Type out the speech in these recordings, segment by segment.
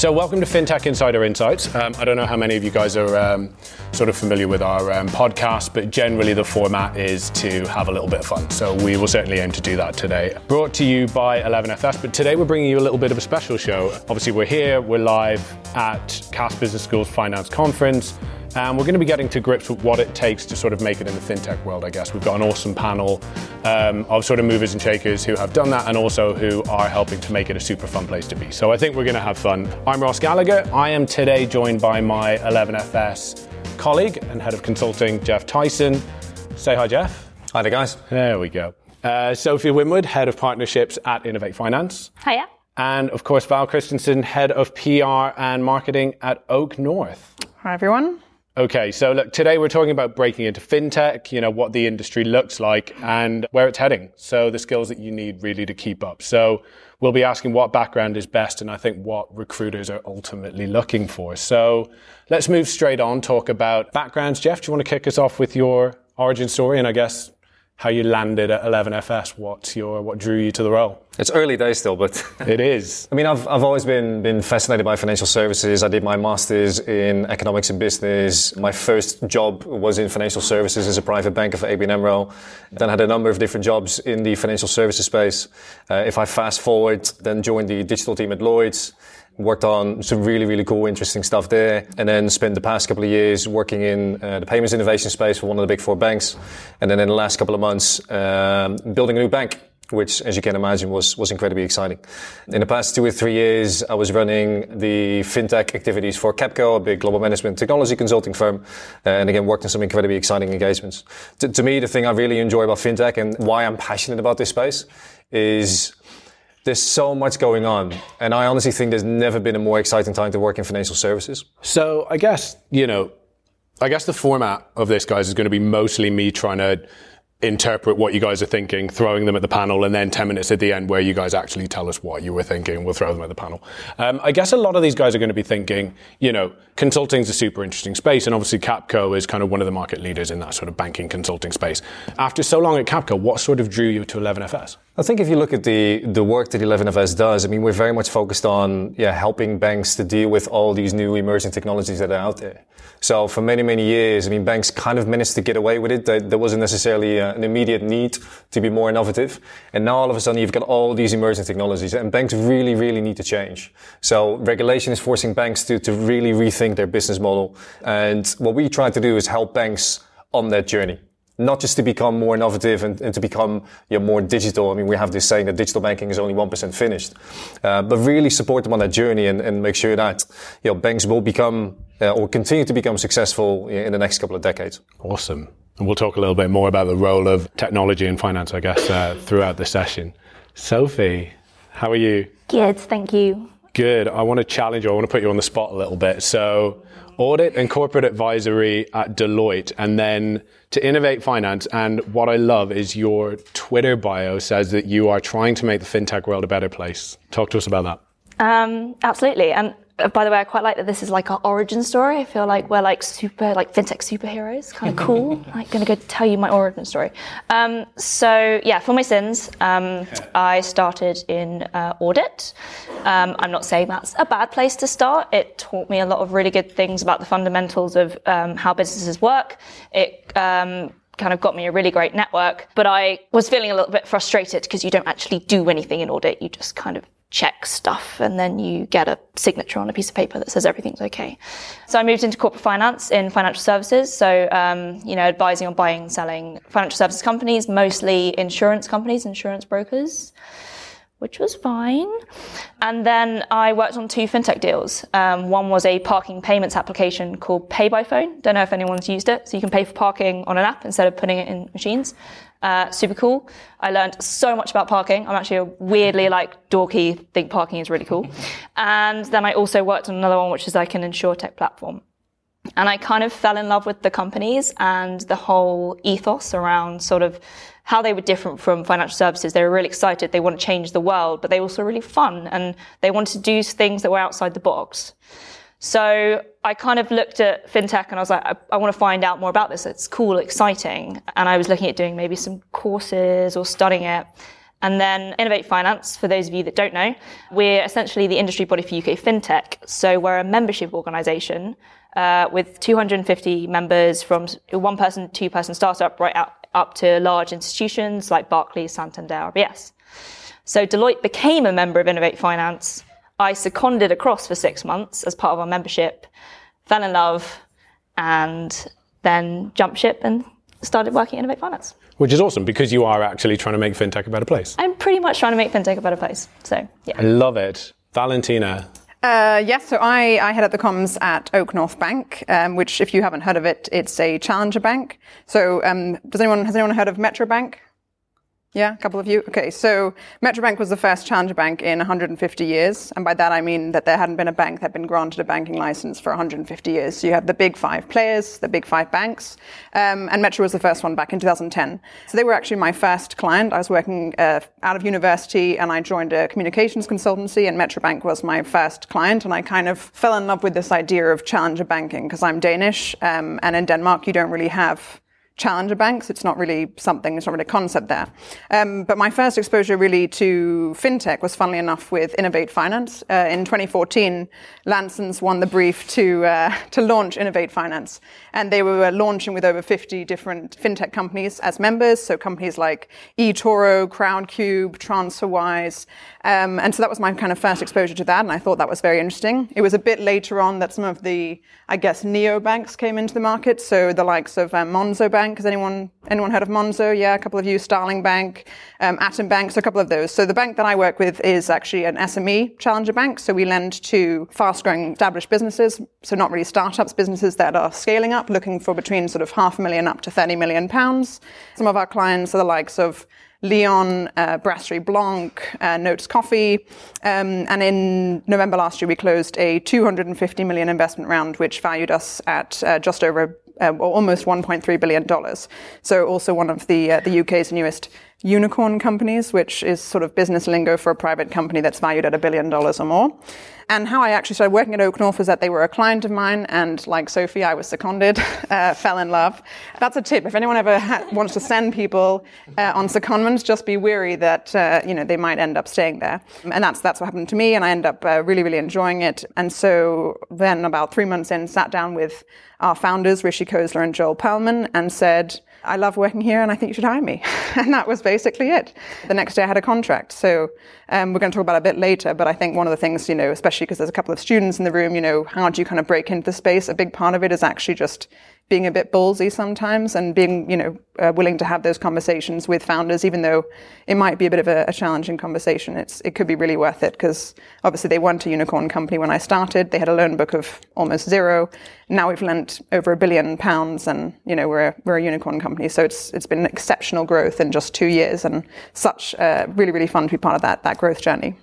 So, welcome to FinTech Insider Insights. Um, I don't know how many of you guys are um, sort of familiar with our um, podcast, but generally the format is to have a little bit of fun. So, we will certainly aim to do that today. Brought to you by 11FS, but today we're bringing you a little bit of a special show. Obviously, we're here, we're live at Cass Business School's Finance Conference. And we're going to be getting to grips with what it takes to sort of make it in the fintech world, I guess. We've got an awesome panel um, of sort of movers and shakers who have done that and also who are helping to make it a super fun place to be. So I think we're going to have fun. I'm Ross Gallagher. I am today joined by my 11FS colleague and head of consulting, Jeff Tijssen. Say hi, Jeff. Hi there, guys. There we go. Uh, Sophie Winwood, head of partnerships at Innovate Finance. Hiya. And of course, Val Christensen, head of PR and marketing at Oak North. Hi, everyone. Okay, so look, today we're talking about breaking into fintech, you know, what the industry looks like and where it's heading. So the skills that you need really to keep up. So we'll be asking what background is best and I think what recruiters are ultimately looking for. So let's move straight on, talk about backgrounds. Jeff, do you want to kick us off with your origin story and I guess how you landed at 11FS. What's your what drew you to the role? It's early days still, but it is. I mean, I've I've always been been fascinated by financial services. I did my masters in economics and business. My first job was in financial services as a private banker for ABN AMRO. Then had a number of different jobs in the financial services space. Uh, if I fast forward, then joined the digital team at Lloyd's worked on some really, really cool, interesting stuff there. And then spent the past couple of years working in uh, the payments innovation space for one of the big four banks. And then in the last couple of months, um, building a new bank. Which, as you can imagine, was, was incredibly exciting. In the past two or three years, I was running the fintech activities for Capco, a big global management technology consulting firm, uh, and again, worked on some incredibly exciting engagements. to, to me, the thing I really enjoy about fintech and why I'm passionate about this space is there's so much going on. And I honestly think there's never been a more exciting time to work in financial services. So I guess, you know, I guess the format of this, guys, is going to be mostly me trying to interpret what you guys are thinking, throwing them at the panel, and then 10 minutes at the end where you guys actually tell us what you were thinking. We'll throw them at the panel. Um, I guess a lot of these guys are going to be thinking, you know, consulting is a super interesting space, and obviously Capco is kind of one of the market leaders in that sort of banking consulting space. After so long at Capco, what sort of drew you to 11FS? I think if you look at the, the work that 11FS does, I mean, we're very much focused on, yeah, helping banks to deal with all these new emerging technologies that are out there. So for many, many years, I mean, banks kind of managed to get away with it. There, wasn't necessarily uh, an immediate need to be more innovative. And now all of a sudden you've got all these emerging technologies and banks really, really need to change. So regulation is forcing banks to, to really rethink their business model. And what we try to do is help banks on that journey not just to become more innovative and, and to become you know, more digital. I mean, we have this saying that digital banking is only 1% finished, uh, but really support them on that journey and, and make sure that you know, banks will become uh, or continue to become successful in the next couple of decades. Awesome. And we'll talk a little bit more about the role of technology and finance, I guess, uh, throughout the session. Sophie, how are you? Good, thank you. Good. I want to challenge you. I want to put you on the spot a little bit. So, audit and corporate advisory at Deloitte, and then to innovate finance. And what I love is your Twitter bio says that you are trying to make the fintech world a better place. Talk to us about that. Um, absolutely. And by the way, I quite like that this is like our origin story. I feel like we're like super, like fintech superheroes, kind of cool. I'm gonna go tell you my origin story. Um, so yeah, for my sins, um, I started in uh, audit. Um, I'm not saying that's a bad place to start. It taught me a lot of really good things about the fundamentals of um, how businesses work. It um, kind of got me a really great network, but I was feeling a little bit frustrated because you don't actually do anything in audit. You just kind of check stuff and then you get a signature on a piece of paper that says everything's okay. So I moved into corporate finance in financial services. So, um, you know, advising on buying selling financial services companies, mostly insurance companies, insurance brokers, which was fine. And then I worked on two fintech deals. Um, one was a parking payments application called Pay by Phone. Don't know if anyone's used it. So you can pay for parking on an app instead of putting it in machines. Uh, super cool. I learned so much about parking. I'm actually a weirdly like dorky, think parking is really cool. And then I also worked on another one, which is like an insurtech platform. And I kind of fell in love with the companies and the whole ethos around sort of how they were different from financial services. They were really excited. They want to change the world, but they were also really fun and they wanted to do things that were outside the box. So I kind of looked at fintech and I was like, I, I, want to find out more about this. It's cool, exciting. And I was looking at doing maybe some courses or studying it. And then Innovate Finance, for those of you that don't know, we're essentially the industry body for UK fintech. So we're a membership organization uh, with 250 members from one person, two person startup right up, up to large institutions like Barclays, Santander, RBS. So Deloitte became a member of Innovate Finance. I seconded across for six months as part of our membership, fell in love, and then jumped ship and started working at Innovate Finance. Which is awesome because you are actually trying to make fintech a better place. I'm pretty much trying to make fintech a better place. So, yeah. I love it. Valentina, uh, yes, so I, I head up the comms at Oak North Bank, um, which, if you haven't heard of it, it's a challenger bank. So, um, does anyone has anyone heard of Metro Bank? Yeah, a couple of you. Okay, so Metrobank was the first challenger bank in 150 years, and by that I mean that there hadn't been a bank that had been granted a banking license for 150 years. So you have the big five players, the big five banks, um, and Metro was the first one back in 2010. So they were actually my first client. I was working uh, out of university, and I joined a communications consultancy, and Metrobank was my first client, and I kind of fell in love with this idea of challenger banking because I'm Danish, um, and in Denmark you don't really have challenger banks. It's not really something, it's not really a concept there. Um, but my first exposure really to fintech was, funnily enough, with Innovate Finance. Uh, in 2014, Lansons won the brief to, uh, to launch Innovate Finance. And they were launching with over 50 different fintech companies as members. So companies like eToro, Crowdcube, TransferWise. Um, and so that was my kind of first exposure to that. And I thought that was very interesting. It was a bit later on that some of the, I guess, neobanks came into the market. So the likes of um, Monzo Bank. Has anyone, anyone heard of Monzo? Yeah, a couple of you. Starling Bank, um, Atom Bank. So a couple of those. So the bank that I work with is actually an SME challenger bank. So we lend to fast growing established businesses. So not really startups, businesses that are scaling up looking for between sort of half a million up to 30 million pounds. Some of our clients are the likes of Leon, uh, Brasserie Blanc, uh, Notes Coffee. Um, and in November last year, we closed a 250 million investment round, which valued us at uh, just over uh, almost 1.3 billion dollars. So also one of the uh, the UK's newest unicorn companies, which is sort of business lingo for a private company that's valued at a billion dollars or more. And how I actually started working at Oak North was that they were a client of mine, and like Sophie, I was seconded, uh, fell in love. That's a tip. If anyone ever ha- wants to send people uh, on secondments, just be wary that uh, you know they might end up staying there. And that's that's what happened to me, and I ended up uh, really really enjoying it. And so then, about three months in, sat down with our founders, Rishi Khosla and Joel Perlman, and said I love working here and I think you should hire me. and that was basically it. The next day I had a contract. So um, we're going to talk about a bit later, but I think one of the things, you know, especially because there's a couple of students in the room, you know, how do you kind of break into the space? A big part of it is actually just being a bit ballsy sometimes and being, you know, uh, willing to have those conversations with founders, even though it might be a bit of a, a challenging conversation. It's, it could be really worth it because obviously they weren't a unicorn company when I started. They had a loan book of almost zero. Now we've lent over a billion pounds and, you know, we're a, we're a unicorn company. So it's, it's been exceptional growth in just two years and such uh, really, really fun to be part of that, that growth journey.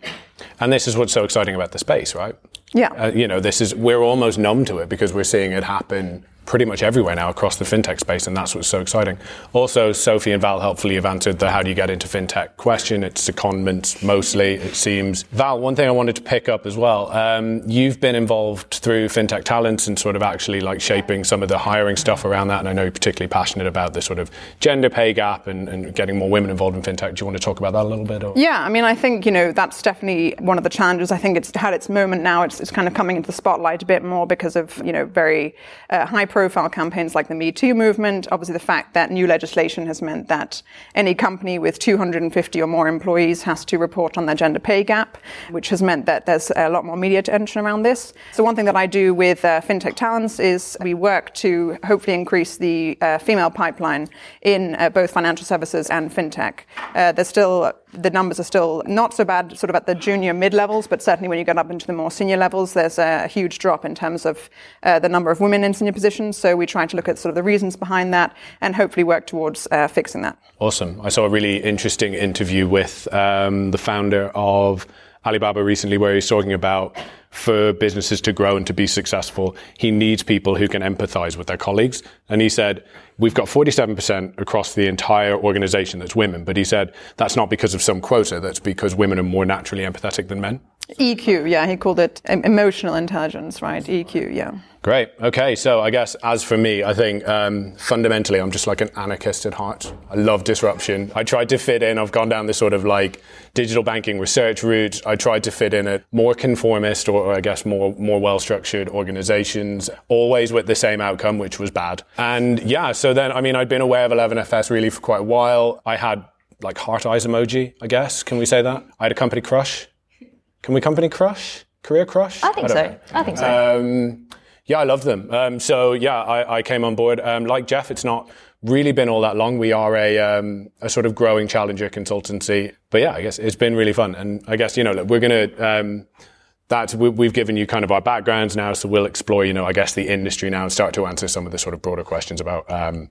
And this is what's so exciting about the space, right? Yeah. Uh, you know, this is, we're almost numb to it because we're seeing it happen pretty much everywhere now across the fintech space, and that's what's so exciting. Also, Sophie and Val helpfully have answered the how do you get into fintech question. It's secondments mostly, it seems. Val, one thing I wanted to pick up as well. Um, you've been involved through fintech talents and sort of actually like shaping some of the hiring stuff around that, and I know you're particularly passionate about the sort of gender pay gap and, and getting more women involved in fintech. Do you want to talk about that a little bit? Or? Yeah, I mean, I think you know that's definitely one of the challenges. I think it's had its moment now. It's, it's kind of coming into the spotlight a bit more because of you know very uh, high profile campaigns like the Me Too movement. Obviously, the fact that new legislation has meant that any company with 250 or more employees has to report on their gender pay gap, which has meant that there's a lot more media attention around this. So, one thing that I do with uh, FinTech Talents is we work to hopefully increase the uh, female pipeline in uh, both financial services and FinTech. Uh, there's still the numbers are still not so bad sort of at the junior mid levels, but certainly when you get up into the more senior levels, there's a huge drop in terms of uh, the number of women in senior positions. So we try to look at sort of the reasons behind that and hopefully work towards uh, fixing that. Awesome. I saw a really interesting interview with um, the founder of Alibaba recently where he's talking about for businesses to grow and to be successful, he needs people who can empathize with their colleagues. And he said, we've got 47% across the entire organization that's women. But he said, that's not because of some quota. That's because women are more naturally empathetic than men. EQ, yeah, he called it emotional intelligence, right? EQ, yeah. Great. Okay. So I guess as for me, I think um, fundamentally I'm just like an anarchist at heart. I love disruption. I tried to fit in. I've gone down this sort of like digital banking research route. I tried to fit in a more conformist or, or I guess more more well structured organizations, always with the same outcome, which was bad. And yeah. So then I mean I'd been aware of 11FS really for quite a while. I had like heart eyes emoji. I guess can we say that? I had a company crush. Can we company crush? Career crush? I think don't so. know. I think so. Um, yeah, I love them. Um, so yeah, I, I came on board. Um, like Jeff, it's not really been all that long. We are a, um, a sort of growing challenger consultancy. But yeah, I guess it's been really fun. And I guess, you know, look, we're going to, um, that we, we've given you kind of our backgrounds now. So we'll explore, you know, I guess the industry now and start to answer some of the sort of broader questions about, um,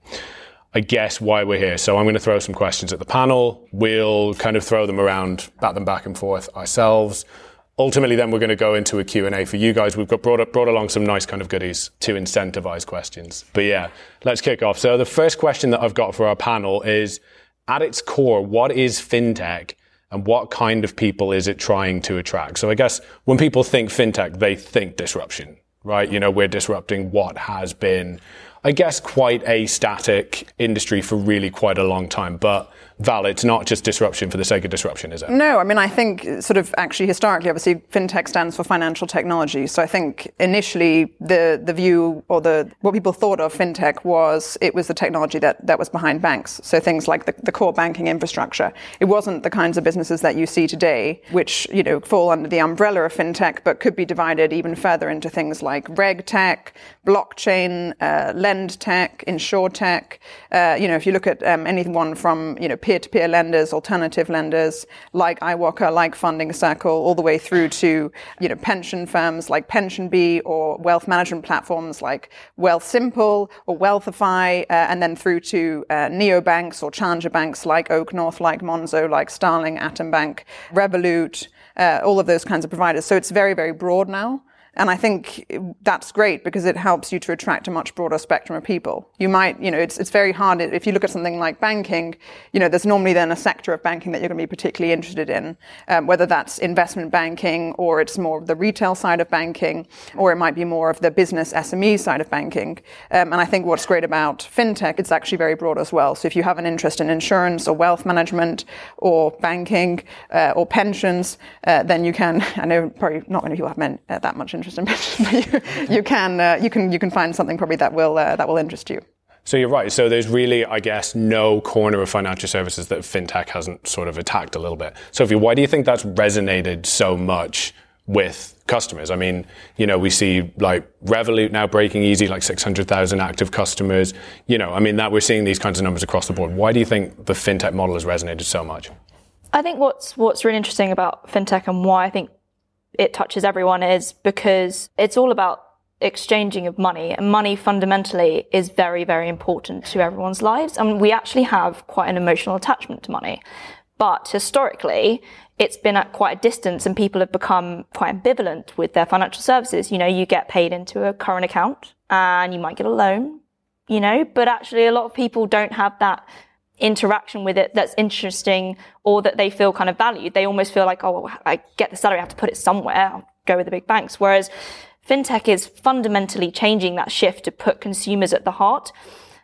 I guess why we're here. So I'm going to throw some questions at the panel. We'll kind of throw them around, bat them back and forth ourselves. Ultimately then we're going to go into a q&a for you guys. We've got brought, up, brought along some nice kind of goodies to incentivize questions. But yeah let's kick off. So the first question that i've got for our panel is at its core what is fintech and what kind of people is it trying to attract? So i guess when people think fintech they think disruption right? You know we're disrupting what has been i guess quite a static industry for really quite a long time but Val, it's not just disruption for the sake of disruption, is it? No, I mean, I think sort of actually historically, obviously, fintech stands for financial technology. So I think initially the, the view or the, what people thought of fintech was it was the technology that, that was behind banks. So things like the, the core banking infrastructure. It wasn't the kinds of businesses that you see today, which, you know, fall under the umbrella of fintech, but could be divided even further into things like reg tech, blockchain, uh, lend tech, insure tech. Uh, you know, if you look at um, anyone from, you know, peer-to-peer lenders, alternative lenders like iwoca, like Funding Circle, all the way through to you know pension firms like PensionBee or wealth management platforms like Wealthsimple or Wealthify, uh, and then through to uh, neobanks or challenger banks like Oak North, like Monzo, like Starling, Atom Bank, Revolut, uh, all of those kinds of providers. So it's very, very broad now. And I think that's great because it helps you to attract a much broader spectrum of people. You might, you know, it's, it's very hard if you look at something like banking, you know, there's normally then a sector of banking that you're going to be particularly interested in, um, whether that's investment banking or it's more of the retail side of banking, or it might be more of the business SME side of banking. Um, and I think what's great about fintech, it's actually very broad as well. So if you have an interest in insurance or wealth management or banking uh, or pensions, uh, then you can, I know probably not many people have men, uh, that much interest interest in pensions, but you, you can uh, you can you can find something probably that will uh, that will interest you. So you're right. So there's really, I guess, no corner of financial services that fintech hasn't sort of attacked a little bit. Sophie, why do you think that's resonated so much with customers? I mean, you know, we see like Revolut now breaking easy, like 600,000 active customers. You know, I mean, that we're seeing these kinds of numbers across the board. Why do you think the fintech model has resonated so much? I think what's what's really interesting about fintech and why I think it touches everyone is because it's all about exchanging of money and money fundamentally is very very important to everyone's lives and we actually have quite an emotional attachment to money. But historically it's been at quite a distance and people have become quite ambivalent with their financial services. You know you get paid into a current account and you might get a loan you know but actually a lot of people don't have that interaction with it that's interesting or that they feel kind of valued. They almost feel like, oh, I get the salary, I have to put it somewhere. I'll go with the big banks. Whereas fintech is fundamentally changing that shift to put consumers at the heart.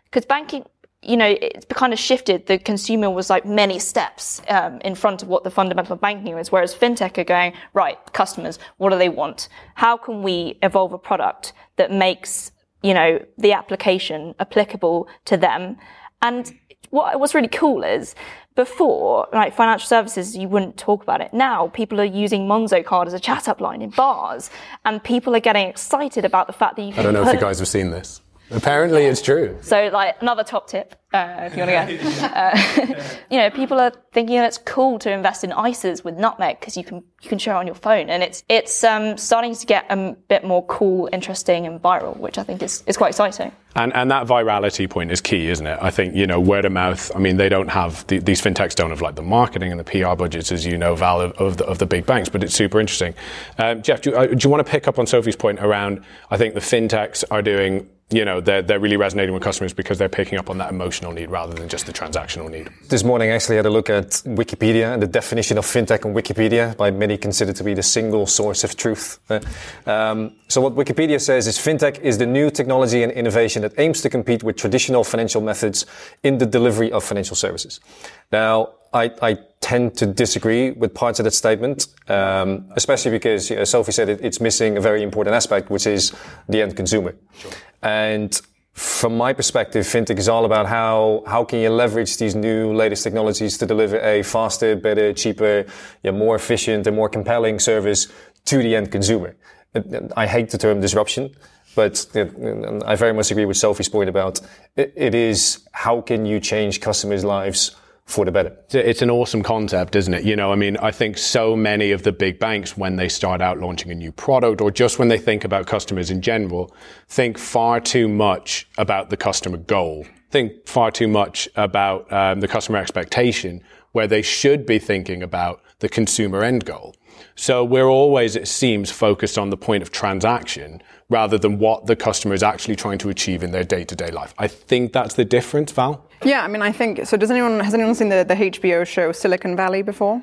Because banking, you know, it's kind of shifted. The consumer was like many steps um, in front of what the fundamental banking is, whereas fintech are going right. Customers, what do they want? How can we evolve a product that makes you know the application applicable to them? And what what's really cool is before, like financial services, you wouldn't talk about it. Now people are using Monzo card as a chat up line in bars, and people are getting excited about the fact that you can. I don't know if you guys have seen this. Apparently, it's true. So, like another top tip, uh, if you want to go, uh, you know, people are thinking that it's cool to invest in ISAs with Nutmeg because you can you can share on your phone, and it's it's um, starting to get a bit more cool, interesting, and viral, which I think is is quite exciting. And and that virality point is key, isn't it? I think you know word of mouth. I mean, they don't have the, these fintechs don't have like the marketing and the PR budgets, as you know, Val of, of, the, of the big banks. But it's super interesting. Um, Jeff, do you, uh, do you want to pick up on Sophie's point around? I think the fintechs are doing you know they're, they're really resonating with customers because they're picking up on that emotional need rather than just the transactional need. This morning, I actually had a look at Wikipedia and the definition of fintech on Wikipedia, by many considered to be the single source of truth. Uh, um, so, what Wikipedia says is fintech is the new technology and innovation that aims to compete with traditional financial methods in the delivery of financial services. Now, I, I tend to disagree with parts of that statement, um, especially because you know, Sophie said it, it's missing a very important aspect, which is the end consumer. Sure. And from my perspective, fintech is all about how how can you leverage these new latest technologies to deliver a faster, better, cheaper, yeah, more efficient, and more compelling service to the end consumer. I hate the term disruption, but I very much agree with Sophie's point about it, it is how can you change customers' lives for the better. It's an awesome concept, isn't it? You know, I mean, I think so many of the big banks, when they start out launching a new product or just when they think about customers in general, think far too much about the customer goal, think far too much about um, the customer expectation, where they should be thinking about the consumer end goal. So we're always, it seems, focused on the point of transaction rather than what the customer is actually trying to achieve in their day to day life. I think that's the difference, Val. Yeah, I mean, I think so. Does anyone has anyone seen the, the HBO show Silicon Valley before?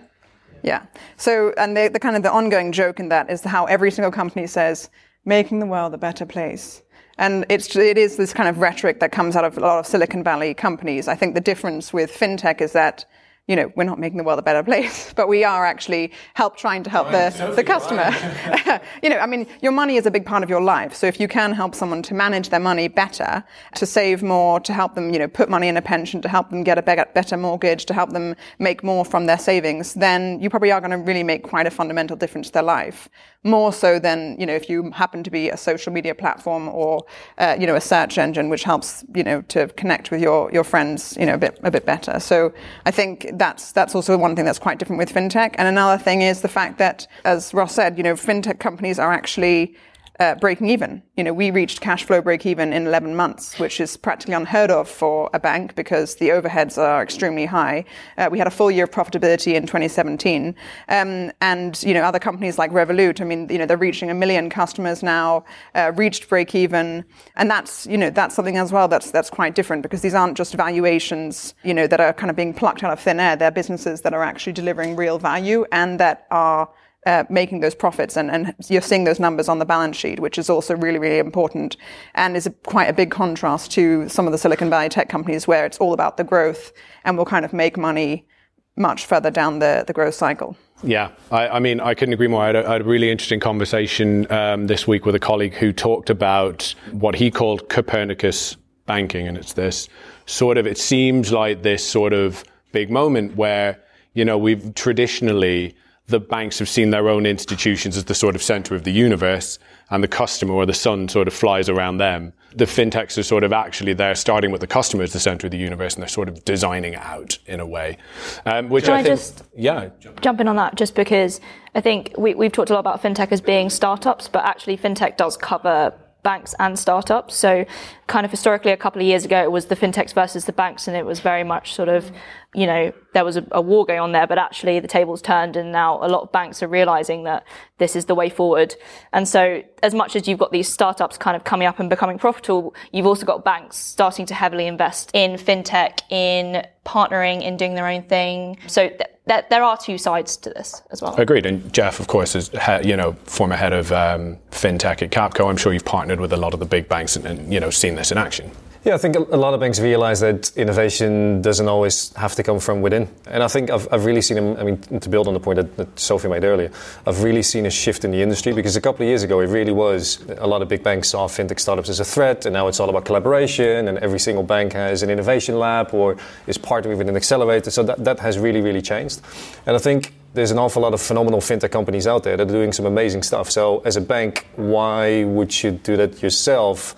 Yeah. So, and the, the kind of the ongoing joke in that is how every single company says making the world a better place. And it's, it is this kind of rhetoric that comes out of a lot of Silicon Valley companies. I think the difference with fintech is that you know, we're not making the world a better place, but we are actually help trying to help the, the customer. You know, I mean, your money is a big part of your life. So if you can help someone to manage their money better, to save more, to help them, you know, put money in a pension, to help them get a better mortgage, to help them make more from their savings, then you probably are going to really make quite a fundamental difference to their life. More so than, you know, if you happen to be a social media platform or, uh, you know, a search engine, which helps, you know, to connect with your, your friends, you know, a bit, a bit better. So I think that's that's also one thing that's quite different with fintech. And another thing is the fact that, as Ross said, you know, fintech companies are actually uh, breaking even. You know, we reached cash flow break even in 11 months, which is practically unheard of for a bank because the overheads are extremely high. Uh, we had a full year of profitability in 2017. Um, and, you know, other companies like Revolut, I mean, you know, they're reaching a million customers now, uh, reached break even. And that's, you know, that's something as well that's, that's quite different because these aren't just valuations, you know, that are kind of being plucked out of thin air. They're businesses that are actually delivering real value and that are uh, making those profits and, and you're seeing those numbers on the balance sheet, which is also really, really important and is a, quite a big contrast to some of the Silicon Valley tech companies where it's all about the growth and will kind of make money much further down the, the growth cycle. Yeah, I, I, mean, I couldn't agree more. I had a, I had a really interesting conversation um, this week with a colleague who talked about what he called Copernicus banking. And it's this sort of, it seems like this sort of big moment where, you know, we've traditionally the banks have seen their own institutions as the sort of center of the universe and the customer or the sun sort of flies around them. The fintechs are sort of actually there starting with the customer as the center of the universe and they're sort of designing it out in a way. Um, which Can I, I think, just yeah, jump. in on that just because I think we, we've talked a lot about fintech as being startups, but actually fintech does cover banks and startups. So kind of historically a couple of years ago it was the fintechs versus the banks and it was very much sort of you know there was a, a, war going on there but actually the tables turned and now a lot of banks are realizing that this is the way forward. And so as much as you've got these startups kind of coming up and becoming profitable you've also got banks starting to heavily invest in fintech in partnering in doing their own thing. So th- th- there are two sides to this as well. Agreed. And jeff of course is you know former head of um, fintech at capco. I'm sure you've partnered with a lot of the big banks and, and you know seen this in action? Yeah, I think a lot of banks realize that innovation doesn't always have to come from within. And I think I've, I've really seen, I mean, to build on the point that, that, Sophie made earlier, I've really seen a shift in the industry because a couple of years ago, it really was a lot of big banks saw fintech startups as a threat, and now it's all about collaboration, and every single bank has an innovation lab or is partnering with an accelerator. So that, that has really, really changed. And I think there's an awful lot of phenomenal fintech companies out there that are doing some amazing stuff. So as a bank, why would you do that yourself?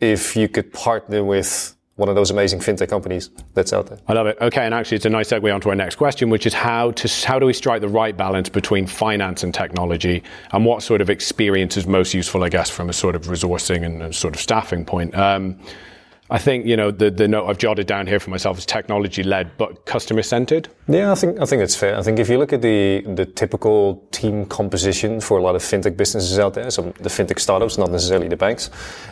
If you could partner with one of those amazing fintech companies that's out there. I love it. Okay, and actually, it's a nice segue onto our next question, which is how to how do we strike the right balance between finance and technology, and what sort of experience is most useful, I guess, from a sort of resourcing and sort of staffing point. Um, I think you know the the note I've jotted down here for myself is technology led but customer centered. Yeah, I think I think it's fair. I think if you look at the the typical team composition for a lot of fintech businesses out there, so the fintech startups, not necessarily the banks,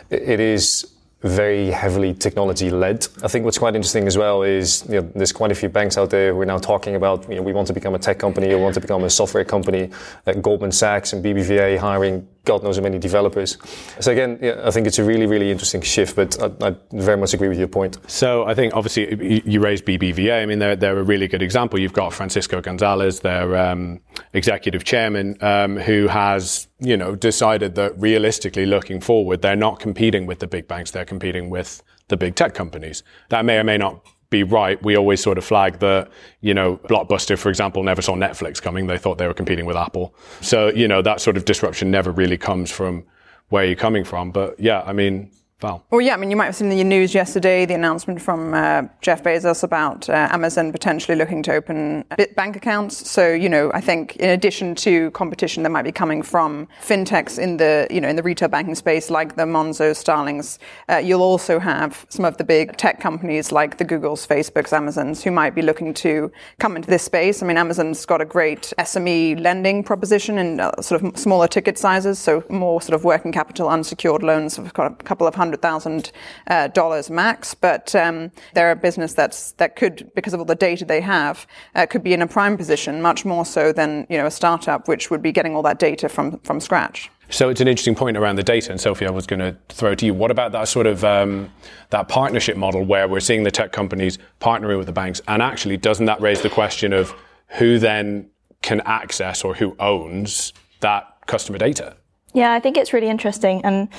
it is very heavily technology led. I think what's quite interesting as well is you know, there's quite a few banks out there who are now talking about you know, we want to become a tech company, we want to become a software company. Like Goldman Sachs and BBVA hiring God knows how many developers. So again, yeah, I think it's a really, really interesting shift, but I, I, very much agree with your point. So I think obviously you raised BBVA. I mean, they're, they're a really good example. You've got Francisco Gonzalez, their um, executive chairman, um, who has, you know, decided that realistically looking forward, they're not competing with the big banks. They're competing with the big tech companies. That may or may not be right. We always sort of flag that, you know, Blockbuster, for example, never saw Netflix coming. They thought they were competing with Apple. So, you know, that sort of disruption never really comes from where you're coming from. But yeah, I mean, Val. Well, yeah, I mean, you might have seen the news yesterday the announcement from uh, Jeff Bezos about uh, Amazon potentially looking to open bank accounts. So, you know, I think in addition to competition that might be coming from fintechs in the, you know, in the retail banking space, like the Monzo, Starlings, uh, you'll also have some of the big tech companies like the Googles, Facebooks, Amazons, who might be looking to come into this space. I mean, Amazon's got a great SME lending proposition in uh, sort of smaller ticket sizes, so more sort of working capital, unsecured loans. We've got a couple of hundred hundred thousand uh, dollars max. But um, they're a business that's that could, because of all the data they have, uh, could be in a prime position, much more so than you know a startup, which would be getting all that data from from scratch. So it's an interesting point around the data, and Sophie, I was going to throw to you. What about that sort of um, that partnership model where we're seeing the tech companies partnering with the banks, and actually doesn't that raise the question of who then can access or who owns that customer data? Yeah, I think it's really interesting, and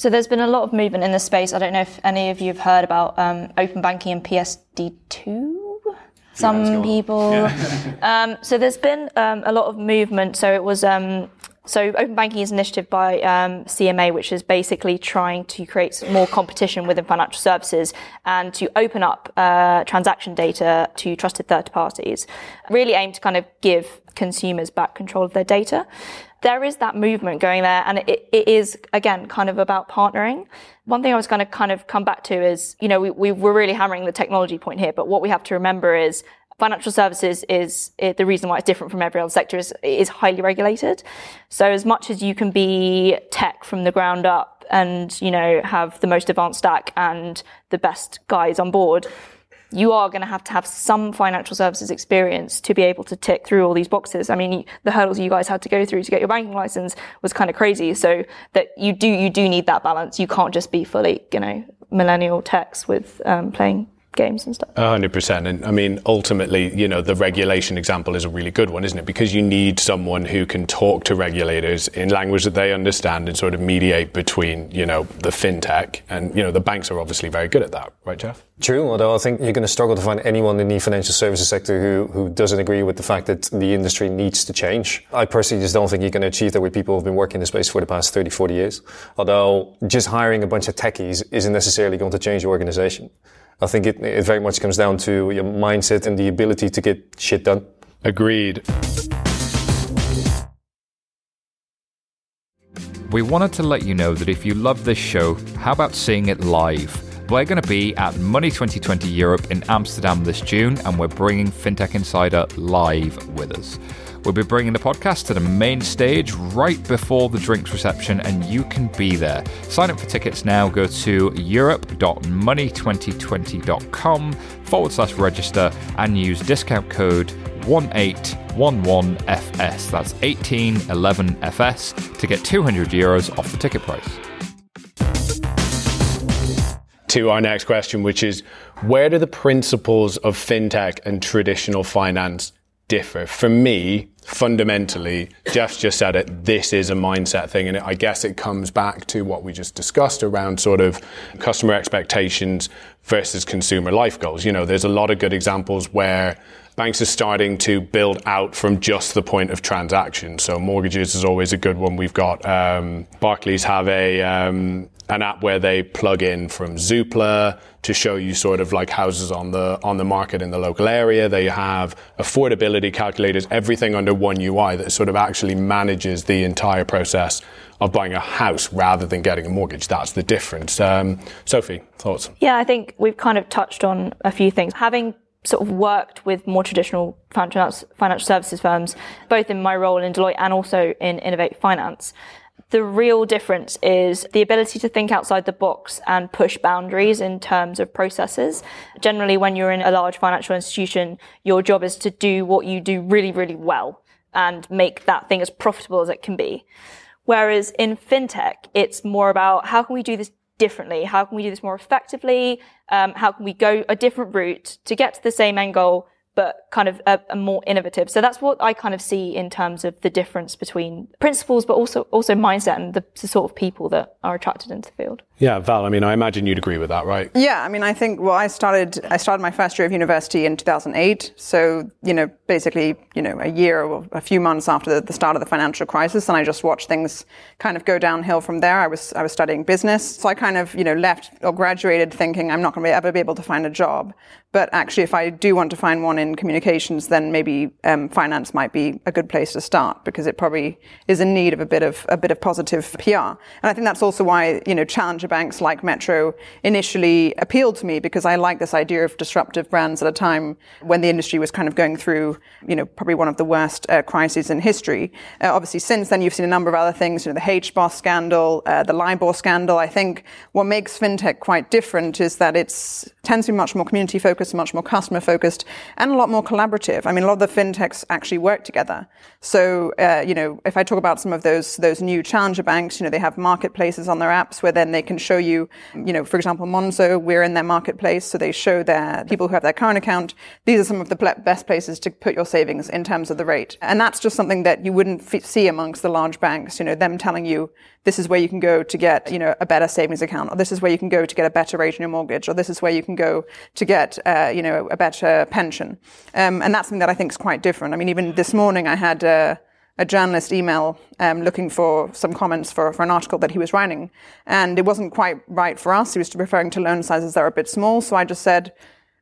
so there's been a lot of movement in this space. I don't know if any of you have heard about um, open banking and PSD2. Some people. Yeah. um, so there's been um, a lot of movement. So it was. Um, so open banking is an initiative by um, CMA, which is basically trying to create more competition within financial services and to open up uh, transaction data to trusted third parties. Really aim to kind of give consumers back control of their data there is that movement going there and it, it is again kind of about partnering. One thing i was going to kind of come back to is you know we, we were really hammering the technology point here but what we have to remember is financial services is it, the reason why it's different from every other sector is is highly regulated. So as much as you can be tech from the ground up and you know have the most advanced stack and the best guys on board you are going to have to have some financial services experience to be able to tick through all these boxes. I mean, the hurdles you guys had to go through to get your banking license was kind of crazy. So that you do, you do need that balance. You can't just be fully, you know, millennial techs with um, playing games and stuff. 100%. And I mean, ultimately, you know, the regulation example is a really good one, isn't it? Because you need someone who can talk to regulators in language that they understand and sort of mediate between, you know, the fintech. And, you know, the banks are obviously very good at that, right, Jeff? True, although I think you're going to struggle to find anyone in the financial services sector who, who doesn't agree with the fact that the industry needs to change. I personally just don't think you're going to achieve that with people who've been working in the space for the past 30, 40 years. Although just hiring a bunch of techies isn't necessarily going to change your organization. I think it, it very much comes down to your mindset and the ability to get shit done. Agreed. We wanted to let you know that if you love this show, how about seeing it live? We're going to be at Money 2020 Europe in Amsterdam this June, and we're bringing FinTech Insider live with us. We'll be bringing the podcast to the main stage right before the drinks reception, and you can be there. Sign up for tickets now. Go to europe.money2020.com forward slash register and use discount code 1811FS. That's 1811FS to get 200 euros off the ticket price. To our next question, which is where do the principles of fintech and traditional finance differ. For me, fundamentally, Jeff's just said it, this is a mindset thing. And I guess it comes back to what we just discussed around sort of customer expectations versus consumer life goals. You know, there's a lot of good examples where banks are starting to build out from just the point of transaction. So mortgages is always a good one. We've got um, Barclays have a um, an app where they plug in from Zoopla to show you sort of like houses on the on the market in the local area. They have affordability calculators, everything under one UI that sort of actually manages the entire process of buying a house rather than getting a mortgage. That's the difference. Um, Sophie, thoughts? Yeah, I think we've kind of touched on a few things. Having sort of worked with more traditional financial, services firms, both in my role in Deloitte and also in Innovate Finance, the real difference is the ability to think outside the box and push boundaries in terms of processes. Generally, when you're in a large financial institution, your job is to do what you do really, really well and make that thing as profitable as it can be. Whereas in fintech, it's more about how can we do this differently? How can we do this more effectively? Um, how can we go a different route to get to the same end goal but kind of a, a, more innovative. So that's what I kind of see in terms of the difference between principles, but also also mindset and the, the, sort of people that are attracted into the field. Yeah, Val. I mean, I imagine you'd agree with that, right? Yeah, I mean, I think well, I started I started my first year of university in 2008. So you know, basically, you know, a year or a few months after the, start of the financial crisis, and I just watched things kind of go downhill from there. I was I was studying business, so I kind of you know left or graduated thinking I'm not going to ever be able to find a job. But actually, if I do want to find one in communications, then maybe um, finance might be a good place to start because it probably is in need of a bit of a bit of positive PR. And I think that's also why you know challenger banks like Metro initially appealed to me because I like this idea of disruptive brands at a time when the industry was kind of going through you know probably one of the worst uh, crises in history. Uh, obviously, since then you've seen a number of other things. You know, the HBOS scandal, uh, the LIBOR scandal. I think what makes fintech quite different is that it tends to be much more community focused, much more customer focused, and a lot more collaborative. I mean, a lot of the fintechs actually work together. So, uh, you know, if I talk about some of those those new challenger banks, you know, they have marketplaces on their apps where then they can show you, you know, for example, Monzo, we're in their marketplace, so they show their people who have their current account. These are some of the best places to put your savings in terms of the rate, and that's just something that you wouldn't see amongst the large banks. You know, them telling you this is where you can go to get, you know, a better savings account, or this is where you can go to get a better rate on your mortgage, or this is where you can go to get, uh, you know, a better pension. Um, and that's something that I think is quite different. I mean, even this morning I had uh, a journalist email um, looking for some comments for, for an article that he was writing, and it wasn't quite right for us. He was referring to loan sizes that are a bit small, so I just said,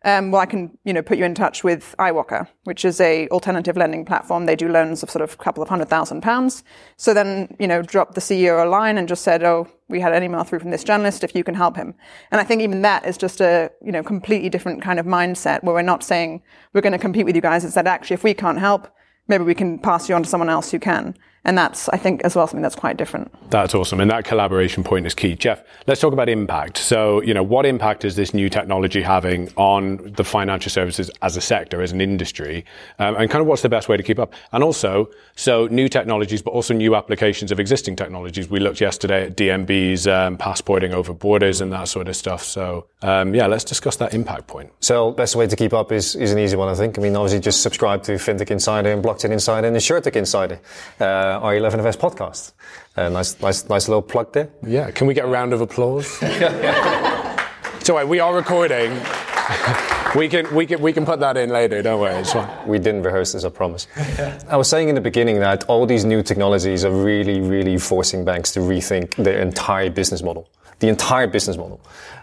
um, well, I can, you know, put you in touch with iwoca, which is a alternative lending platform. They do loans of sort of a couple of hundred thousand pounds. So then, you know, dropped the CEO a line and just said, oh, we had an email through from this journalist if you can help him. And I think even that is just a, you know, completely different kind of mindset where we're not saying we're going to compete with you guys. It's that actually if we can't help, maybe we can pass you on to someone else who can. And that's, I think, as well, something that's quite different. That's awesome. And that collaboration point is key. Jeff, let's talk about impact. So, you know, what impact is this new technology having on the financial services as a sector, as an industry? Um, and kind of what's the best way to keep up? And also, so new technologies, but also new applications of existing technologies. We looked yesterday at DMB's um, passporting over borders and that sort of stuff. So, um, yeah, let's discuss that impact point. So, best way to keep up is, is an easy one, I think. I mean, obviously, just subscribe to FinTech Insider and Blockchain Insider and InsurTech Insider. Uh, our 11FS podcast. Uh, nice, nice, nice little plug there. Yeah. Can we get a round of applause? so wait, we are recording. we can we can we can put that in later. Don't worry, it's fine. We didn't rehearse this, I promise. I was saying in the beginning that all these new technologies are really, really forcing banks to rethink their entire business model. The entire business model.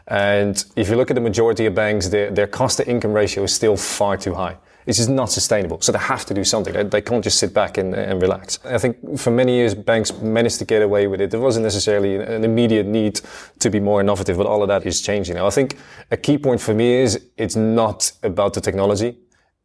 And if you look at the majority of banks, their, their cost to income ratio is still far too high. It's just not sustainable. So they have to do something. They, they can't just sit back and, and, relax. I think for many years, banks managed to get away with it. There wasn't necessarily an immediate need to be more innovative, but all of that is changing now. I think a key point for me is it's not about the technology.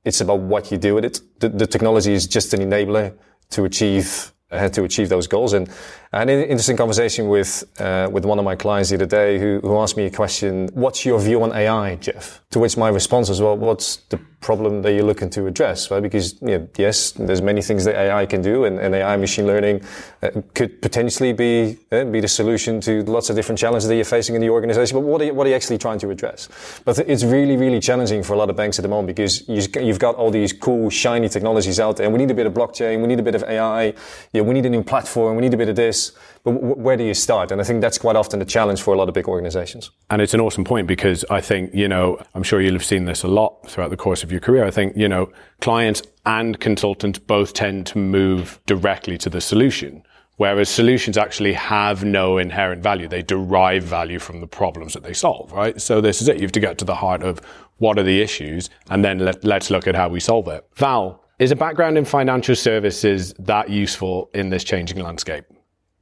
It's about what you do with it. The, the technology is just an enabler to achieve uh, to achieve those goals. And An interesting conversation with uh, with one of my clients the other day who, who asked me a question: "What's your view on AI, Jeff?" To which my response was, "Well, what's the problem that you're looking to address?" Right? Because you know, yes, there's many things that AI can do, and, and AI machine learning uh, could potentially be uh, be the solution to lots of different challenges that you're facing in the organization. But what are you, what are you actually trying to address? But it's really really challenging for a lot of banks at the moment because you've got all these cool shiny technologies out there, and we need a bit of blockchain, we need a bit of AI, know, we need a new platform, we need a bit of this but where do you start? And I think that's quite often the challenge for a lot of big organizations. And it's an awesome point because I think, you know, I'm sure you'll have seen this a lot throughout the course of your career. I think, you know, clients and consultants both tend to move directly to the solution. Whereas solutions actually have no inherent value. They derive value from the problems that they solve, right? So this is it. You have to get to the heart of what are the issues and then let, let's look at how we solve it. Val, is a background in financial services that useful in this changing landscape?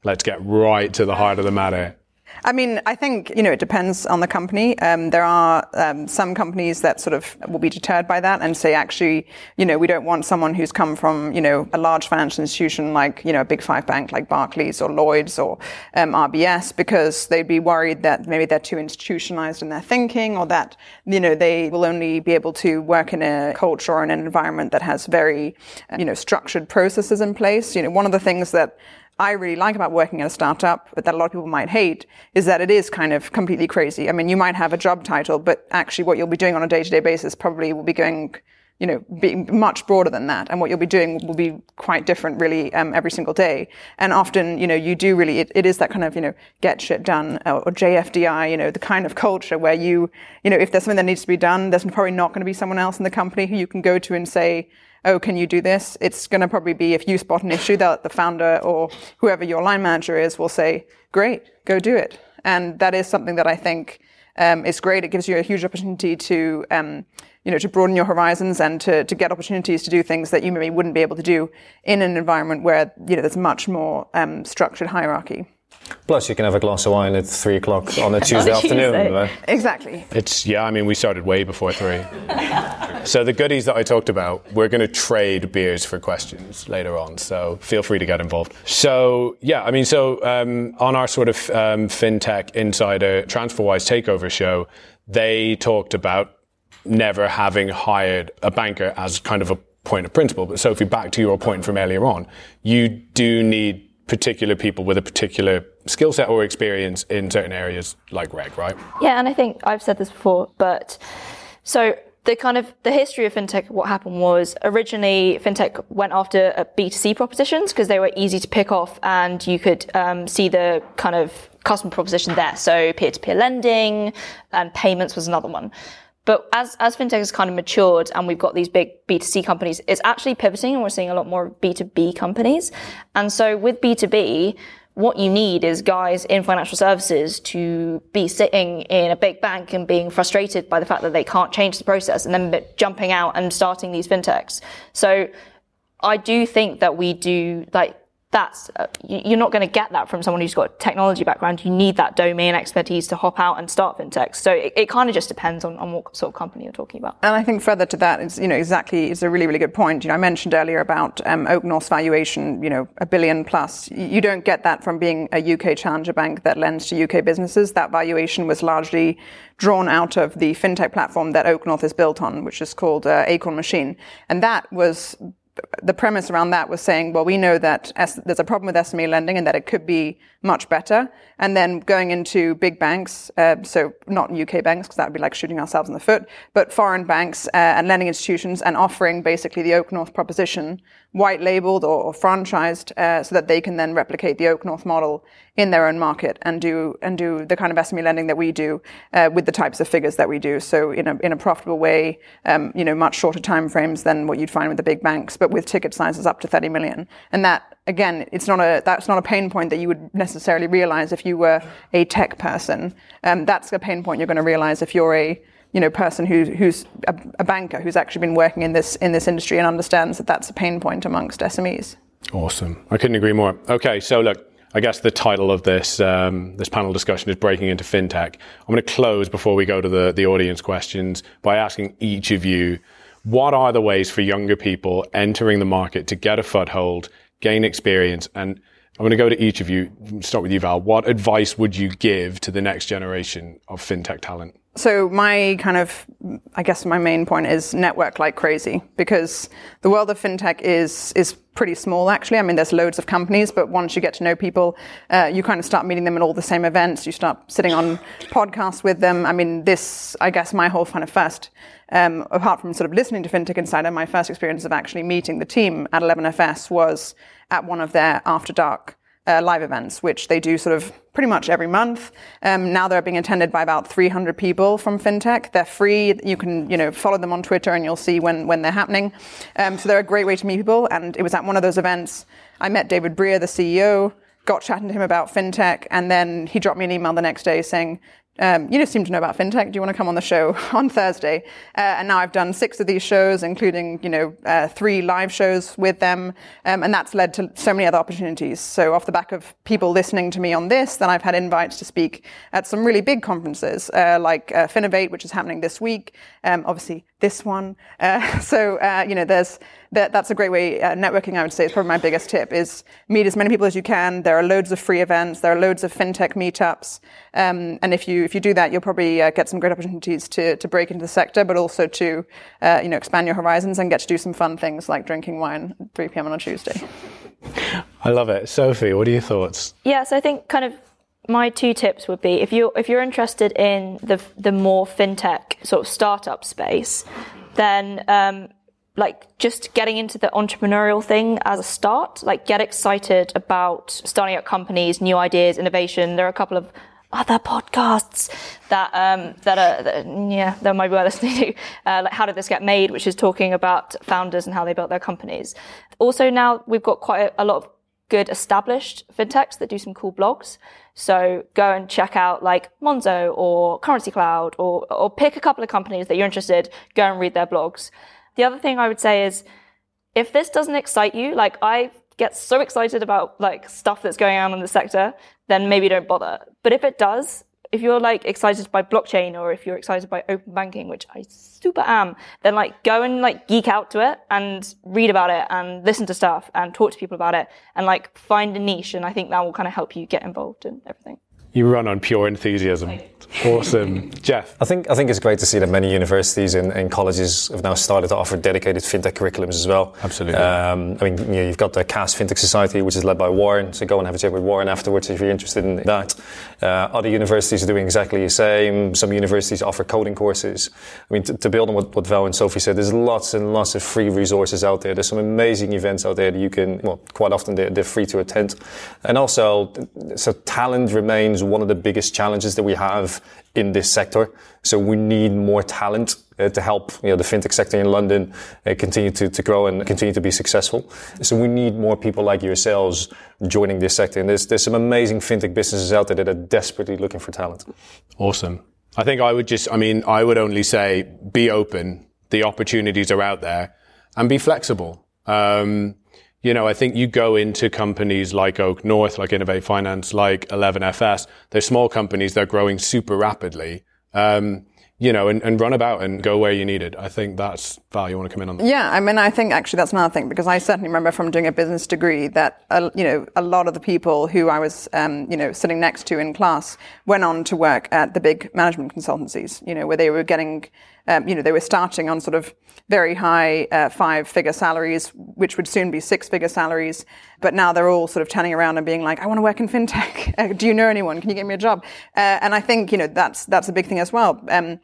Let's get right to the heart of the matter. I mean, I think you know it depends on the company. Um, there are um, some companies that sort of will be deterred by that and say, actually, you know, we don't want someone who's come from you know a large financial institution like you know a big five bank like Barclays or Lloyd's or um, RBS because they'd be worried that maybe they're too institutionalized in their thinking or that you know they will only be able to work in a culture or in an environment that has very you know structured processes in place. You know, one of the things that I really like about working at a startup, but that a lot of people might hate, is that it is kind of completely crazy. I mean, you might have a job title, but actually what you'll be doing on a day-to-day basis probably will be going, you know, being much broader than that. And what you'll be doing will be quite different really, um, every single day. And often, you know, you do really, it, it is that kind of, you know, get shit done or, or JFDI, you know, the kind of culture where you, you know, if there's something that needs to be done, there's probably not going to be someone else in the company who you can go to and say, oh, can you do this? It's going to probably be if you spot an issue that the founder or whoever your line manager is will say, great, go do it. And that is something that I think um, is great. It gives you a huge opportunity to, um, you know, to broaden your horizons and to, to get opportunities to do things that you maybe wouldn't be able to do in an environment where, you know, there's much more um, structured hierarchy. Plus, you can have a glass of wine at three o'clock on a Tuesday afternoon. Tuesday. right? Exactly. It's yeah. I mean, we started way before three. so the goodies that I talked about, we're going to trade beers for questions later on. So feel free to get involved. So yeah, I mean, so um, on our sort of um, fintech insider TransferWise takeover show, they talked about never having hired a banker as kind of a point of principle. But Sophie, back to your point from earlier on, you do need particular people with a particular skill set or experience in certain areas like reg, right? Yeah, and I think I've said this before, but so the kind of the history of fintech, what happened was originally fintech went after uh, B2C propositions because they were easy to pick off and you could um, see the kind of customer proposition there. So peer-to-peer lending and payments was another one. But as, as fintech has kind of matured and we've got these big B2C companies, it's actually pivoting and we're seeing a lot more B2B companies. And so with B2B, what you need is guys in financial services to be sitting in a big bank and being frustrated by the fact that they can't change the process and then jumping out and starting these fintechs. So I do think that we do like that's uh, you- you're not going to get that from someone who's got a technology background. You need that domain expertise to hop out and start fintech. So it, it kind of just depends on, on what sort of company you're talking about. And I think further to that is, you know, exactly, it's a really, really good point. You know, I mentioned earlier about um, Oak North's valuation, you know, a billion plus. You don't get that from being a UK challenger bank that lends to UK businesses. That valuation was largely drawn out of the fintech platform that Oak North is built on, which is called uh, Acorn Machine. And that was the premise around that was saying, well, we know that there's a problem with SME lending and that it could be much better. And then going into big banks, uh, so not UK banks, because that would be like shooting ourselves in the foot, but foreign banks uh, and lending institutions and offering basically the Oak North proposition, white labeled or, or franchised, uh, so that they can then replicate the Oak North model in their own market and do and do the kind of SME lending that we do uh, with the types of figures that we do. So in a in a profitable way, um, you know, much shorter time frames than what you'd find with the big banks, but with ticket sizes up to 30 million. And that again, it's not a that's not a pain point that you would necessarily realize if you were a tech person. Um, that's a pain point you're going to realize if you're a you know person who, who's a, a banker who's actually been working in this in this industry and understands that that's a pain point amongst SMEs. Awesome. I couldn't agree more. Okay, so look, I guess the title of this um, this panel discussion is breaking into fintech. I'm going to close before we go to the the audience questions by asking each of you what are the ways for younger people entering the market to get a foothold, gain experience, and I'm going to go to each of you. Start with you, Val. What advice would you give to the next generation of fintech talent? So my kind of, I guess my main point is network like crazy because the world of fintech is is pretty small actually. I mean, there's loads of companies, but once you get to know people, uh, you kind of start meeting them at all the same events. You start sitting on podcasts with them. I mean, this, I guess, my whole kind of first, um, apart from sort of listening to FinTech Insider, my first experience of actually meeting the team at 11FS was at one of their after dark uh, live events, which they do sort of pretty much every month. Um, now they're being attended by about 300 people from fintech. They're free. You can, you know, follow them on Twitter and you'll see when, when they're happening. Um, so they're a great way to meet people. And it was at one of those events. I met David Brear, the CEO, got chatting to him about fintech. And then he dropped me an email the next day saying, um, you just seem to know about fintech. Do you want to come on the show on Thursday? Uh, and now I've done six of these shows, including you know uh, three live shows with them, um, and that's led to so many other opportunities. So off the back of people listening to me on this, then I've had invites to speak at some really big conferences uh, like uh, Finovate, which is happening this week. Um, obviously, this one. Uh, so uh, you know, there's that, that's a great way. Uh, networking, I would say, is probably my biggest tip: is meet as many people as you can. There are loads of free events. There are loads of fintech meetups, um, and if you if you do that, you'll probably uh, get some great opportunities to to break into the sector, but also to uh, you know expand your horizons and get to do some fun things like drinking wine at 3 p.m. on a Tuesday. I love it, Sophie. What are your thoughts? Yeah, so I think kind of my two tips would be if you if you're interested in the the more fintech sort of startup space, then um, like just getting into the entrepreneurial thing as a start, like get excited about starting up companies, new ideas, innovation. There are a couple of other podcasts that um, that are that, yeah that might be worth listening to. Uh, like how did this get made, which is talking about founders and how they built their companies. Also now we've got quite a, a lot of good established fintechs that do some cool blogs. So go and check out like Monzo or Currency Cloud or, or pick a couple of companies that you're interested, go and read their blogs. The other thing I would say is if this doesn't excite you, like I get so excited about like stuff that's going on in the sector, then maybe don't bother. But if it does, if you're like excited by blockchain or if you're excited by open banking, which I super am, then like go and like geek out to it and read about it and listen to stuff and talk to people about it and like find a niche. And I think that will kind of help you get involved in everything. You run on pure enthusiasm. Awesome. Jeff. I think I think it's great to see that many universities and, and colleges have now started to offer dedicated fintech curriculums as well. Absolutely. Um, I mean, you know, you've got the Cass Fintech Society, which is led by Warren. So go and have a chat with Warren afterwards if you're interested in that. Uh, other universities are doing exactly the same. Some universities offer coding courses. I mean, to, to build on what, what Val and Sophie said, there's lots and lots of free resources out there. There's some amazing events out there that you can, well, quite often they're, they're free to attend. And also, so talent remains one of the biggest challenges that we have in this sector. So we need more talent uh, to help you know, the fintech sector in London uh, continue to, to grow and continue to be successful. So we need more people like yourselves joining this sector. And there's, there's some amazing fintech businesses out there that are desperately looking for talent. Awesome. I think I would just, I mean, I would only say be open. The opportunities are out there and be flexible. Um, you know, I think you go into companies like Oak North, like Innovate Finance, like 11FS. They're small companies. They're growing super rapidly. Um, you know, and, and run about and go where you need it. I think that's Val. You want to come in on that? Yeah, I mean, I think actually that's another thing because I certainly remember from doing a business degree that uh, you know a lot of the people who I was um, you know sitting next to in class went on to work at the big management consultancies. You know, where they were getting um, you know, they were starting on sort of very high uh, five figure salaries, which would soon be six figure salaries. But now they're all sort of turning around and being like, I want to work in fintech. Uh, do you know anyone? Can you get me a job? Uh, and I think, you know, that's, that's a big thing as well. Um,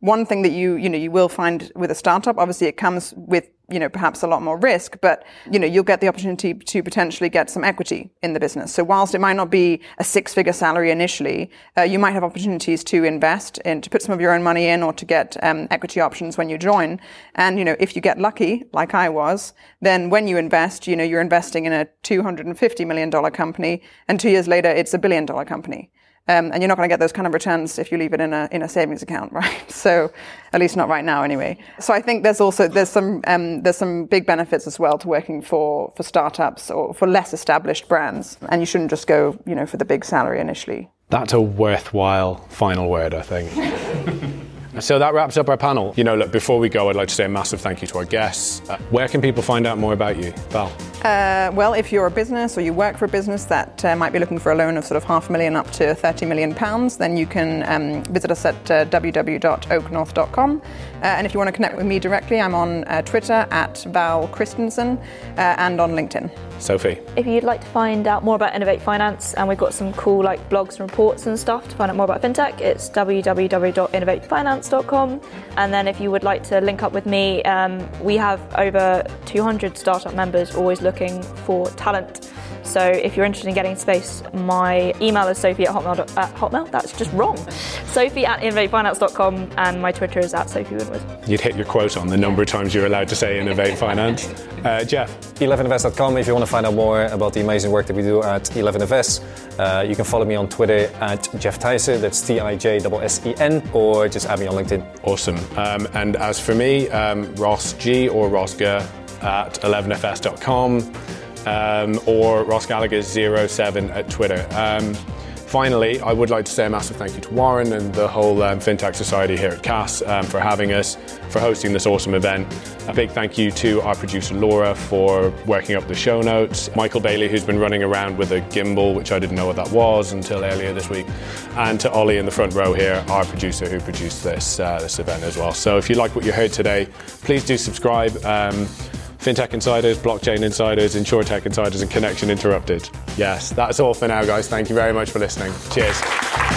one thing that you, you know, you will find with a startup, obviously it comes with you know, perhaps a lot more risk, but, you know, you'll get the opportunity to potentially get some equity in the business. So whilst it might not be a six figure salary initially, uh, you might have opportunities to invest and to put some of your own money in or to get um, equity options when you join. And, you know, if you get lucky, like I was, then when you invest, you know, you're investing in a $250 million company and two years later, it's a billion dollar company. Um, and you're not going to get those kind of returns if you leave it in a in a savings account, right? So, at least not right now, anyway. So I think there's also there's some um, there's some big benefits as well to working for for startups or for less established brands, and you shouldn't just go you know for the big salary initially. That's a worthwhile final word, I think. So that wraps up our panel. You know, look, before we go, I'd like to say a massive thank you to our guests. Uh, where can people find out more about you, Val? Uh, well, if you're a business or you work for a business that uh, might be looking for a loan of sort of half a million up to 30 million pounds, then you can um, visit us at uh, www.oaknorth.com. Uh, and if you want to connect with me directly, I'm on uh, Twitter at Val Christensen and on LinkedIn. Sophie. If you'd like to find out more about Innovate Finance, and we've got some cool like blogs and reports and stuff to find out more about fintech, it's www.innovatefinance.com. And then if you would like to link up with me, um, we have over 200 startup members always looking for talent. So if you're interested in getting space, my email is sophie at hotmail. At hotmail? That's just wrong. Sophie at innovatefinance.com and my Twitter is at Sophie Winwood. You'd hit your quote on the number of times you're allowed to say Innovate Finance. Uh, Jeff? 11invest.com if you want to find out more about the amazing work that we do at 11invest. Uh, you can follow me on Twitter at Jeff Tijssen, that's T I J S E N, or just add me on LinkedIn. Awesome. Um, and as for me, um, Ross G or Ross G at 11fs.com um, or Ross Gallagher 07 at Twitter. Um, finally, I would like to say a massive thank you to Warren and the whole um, FinTech Society here at Cass um, for having us, for hosting this awesome event. A big thank you to our producer Laura for working up the show notes, Michael Bailey, who's been running around with a gimbal, which I didn't know what that was until earlier this week, and to Ollie in the front row here, our producer who produced this, uh, this event as well. So if you like what you heard today, please do subscribe. Um, FinTech Insiders, Blockchain Insiders, InsurTech Insiders, and Connection Interrupted. Yes, that's all for now, guys. Thank you very much for listening. Cheers.